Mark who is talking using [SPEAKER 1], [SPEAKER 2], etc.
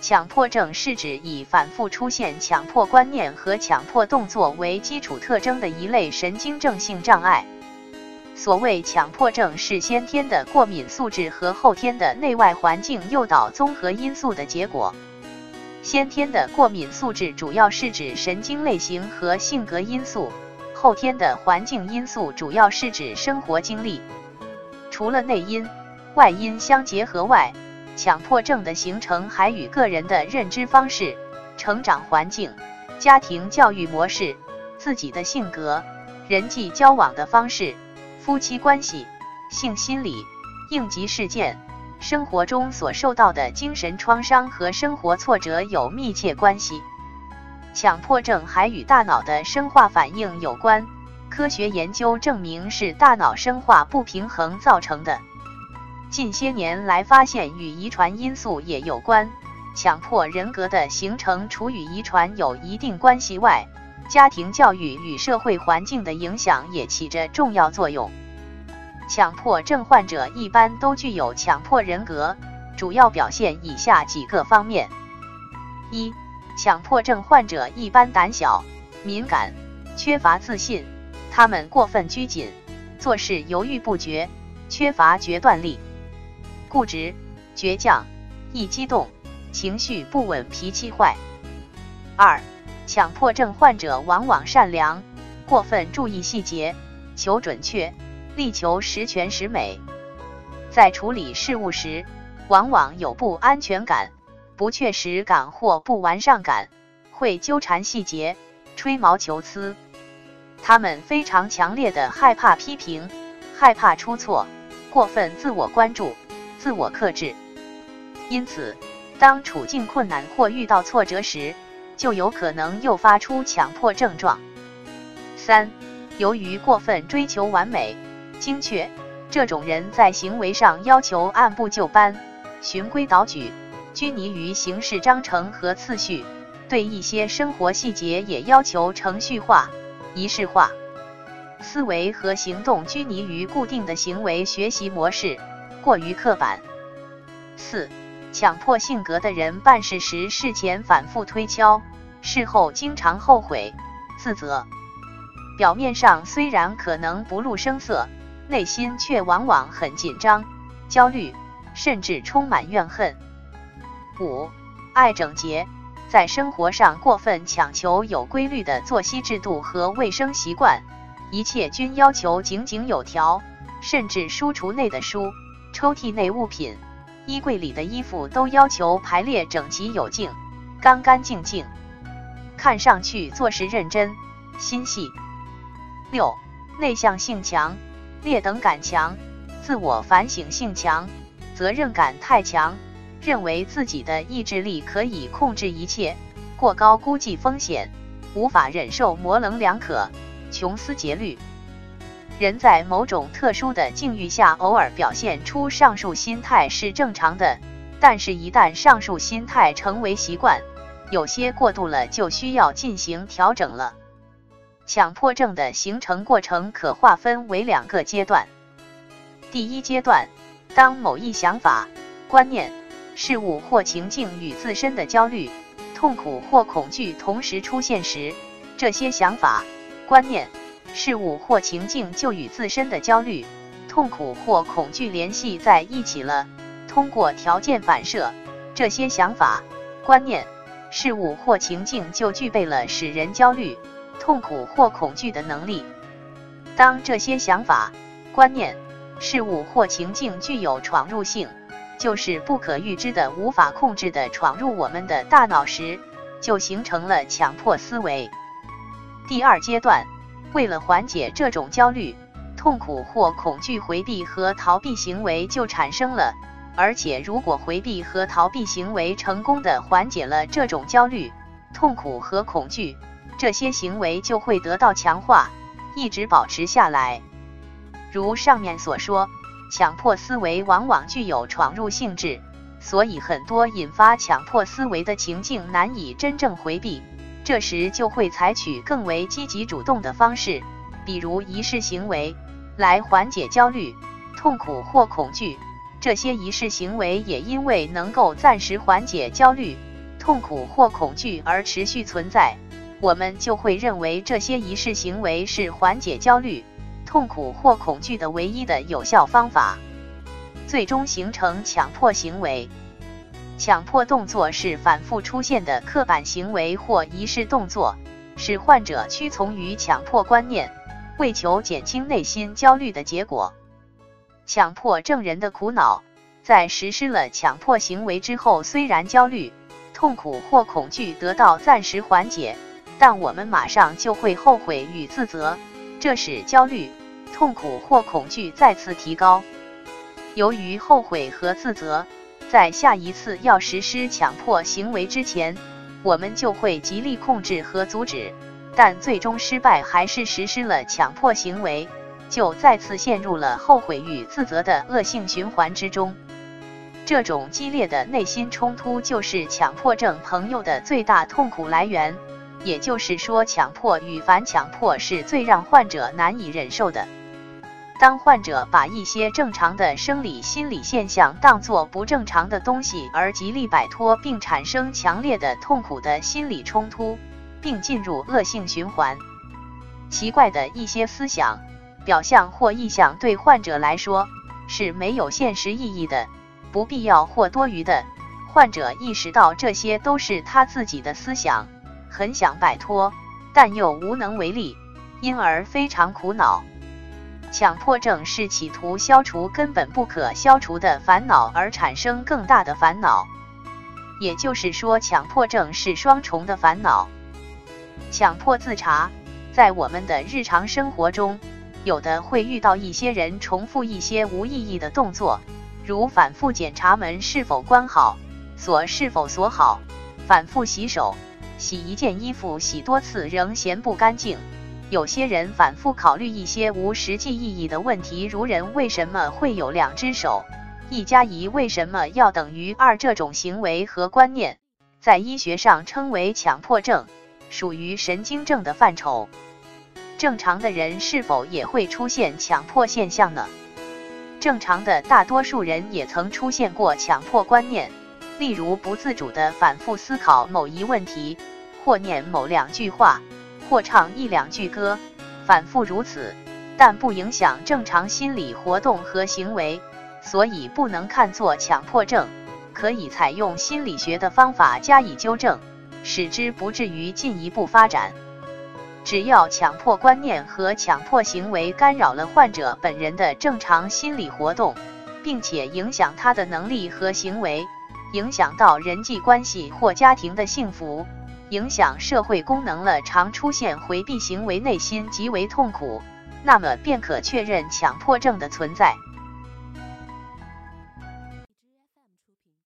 [SPEAKER 1] 强迫症是指以反复出现强迫观念和强迫动作为基础特征的一类神经症性障碍。所谓强迫症，是先天的过敏素质和后天的内外环境诱导综合因素的结果。先天的过敏素质主要是指神经类型和性格因素，后天的环境因素主要是指生活经历。除了内因、外因相结合外，强迫症的形成还与个人的认知方式、成长环境、家庭教育模式、自己的性格、人际交往的方式、夫妻关系、性心理、应急事件、生活中所受到的精神创伤和生活挫折有密切关系。强迫症还与大脑的生化反应有关，科学研究证明是大脑生化不平衡造成的。近些年来发现与遗传因素也有关，强迫人格的形成除与遗传有一定关系外，家庭教育与社会环境的影响也起着重要作用。强迫症患者一般都具有强迫人格，主要表现以下几个方面：一、强迫症患者一般胆小、敏感、缺乏自信，他们过分拘谨，做事犹豫不决，缺乏决断力。固执、倔强、易激动、情绪不稳、脾气坏。二、强迫症患者往往善良，过分注意细节，求准确，力求十全十美。在处理事务时，往往有不安全感、不确实感或不完善感，会纠缠细节，吹毛求疵。他们非常强烈的害怕批评，害怕出错，过分自我关注。自我克制，因此，当处境困难或遇到挫折时，就有可能诱发出强迫症状。三、由于过分追求完美、精确，这种人在行为上要求按部就班、循规蹈矩，拘泥于形式章程和次序，对一些生活细节也要求程序化、仪式化，思维和行动拘泥于固定的行为学习模式。过于刻板。四、强迫性格的人办事时事前反复推敲，事后经常后悔、自责。表面上虽然可能不露声色，内心却往往很紧张、焦虑，甚至充满怨恨。五、爱整洁，在生活上过分强求有规律的作息制度和卫生习惯，一切均要求井井有条，甚至书橱内的书。抽屉内物品、衣柜里的衣服都要求排列整齐有劲、干干净净，看上去做事认真、心细。六、内向性强、劣等感强、自我反省性强、责任感太强，认为自己的意志力可以控制一切，过高估计风险，无法忍受模棱两可、穷思竭虑。人在某种特殊的境遇下，偶尔表现出上述心态是正常的，但是，一旦上述心态成为习惯，有些过度了，就需要进行调整了。强迫症的形成过程可划分为两个阶段。第一阶段，当某一想法、观念、事物或情境与自身的焦虑、痛苦或恐惧同时出现时，这些想法、观念。事物或情境就与自身的焦虑、痛苦或恐惧联系在一起了。通过条件反射，这些想法、观念、事物或情境就具备了使人焦虑、痛苦或恐惧的能力。当这些想法、观念、事物或情境具有闯入性，就是不可预知的、无法控制的闯入我们的大脑时，就形成了强迫思维。第二阶段。为了缓解这种焦虑、痛苦或恐惧，回避和逃避行为就产生了。而且，如果回避和逃避行为成功的缓解了这种焦虑、痛苦和恐惧，这些行为就会得到强化，一直保持下来。如上面所说，强迫思维往往具有闯入性质，所以很多引发强迫思维的情境难以真正回避。这时就会采取更为积极主动的方式，比如仪式行为，来缓解焦虑、痛苦或恐惧。这些仪式行为也因为能够暂时缓解焦虑、痛苦或恐惧而持续存在，我们就会认为这些仪式行为是缓解焦虑、痛苦或恐惧的唯一的有效方法，最终形成强迫行为。强迫动作是反复出现的刻板行为或仪式动作，使患者屈从于强迫观念，为求减轻内心焦虑的结果。强迫症人的苦恼。在实施了强迫行为之后，虽然焦虑、痛苦或恐惧得到暂时缓解，但我们马上就会后悔与自责，这使焦虑、痛苦或恐惧再次提高。由于后悔和自责，在下一次要实施强迫行为之前，我们就会极力控制和阻止，但最终失败，还是实施了强迫行为，就再次陷入了后悔与自责的恶性循环之中。这种激烈的内心冲突就是强迫症朋友的最大痛苦来源，也就是说，强迫与反强迫是最让患者难以忍受的。当患者把一些正常的生理心理现象当作不正常的东西而极力摆脱，并产生强烈的痛苦的心理冲突，并进入恶性循环。奇怪的一些思想、表象或意象对患者来说是没有现实意义的。不必要或多余的，患者意识到这些都是他自己的思想，很想摆脱，但又无能为力，因而非常苦恼。强迫症是企图消除根本不可消除的烦恼而产生更大的烦恼，也就是说，强迫症是双重的烦恼。强迫自查，在我们的日常生活中，有的会遇到一些人重复一些无意义的动作。如反复检查门是否关好，锁是否锁好，反复洗手，洗一件衣服洗多次仍嫌不干净。有些人反复考虑一些无实际意义的问题，如人为什么会有两只手，一加一为什么要等于二？这种行为和观念，在医学上称为强迫症，属于神经症的范畴。正常的人是否也会出现强迫现象呢？正常的大多数人也曾出现过强迫观念，例如不自主的反复思考某一问题，或念某两句话，或唱一两句歌，反复如此，但不影响正常心理活动和行为，所以不能看作强迫症，可以采用心理学的方法加以纠正，使之不至于进一步发展。只要强迫观念和强迫行为干扰了患者本人的正常心理活动，并且影响他的能力和行为，影响到人际关系或家庭的幸福，影响社会功能了，常出现回避行为，内心极为痛苦，那么便可确认强迫症的存在。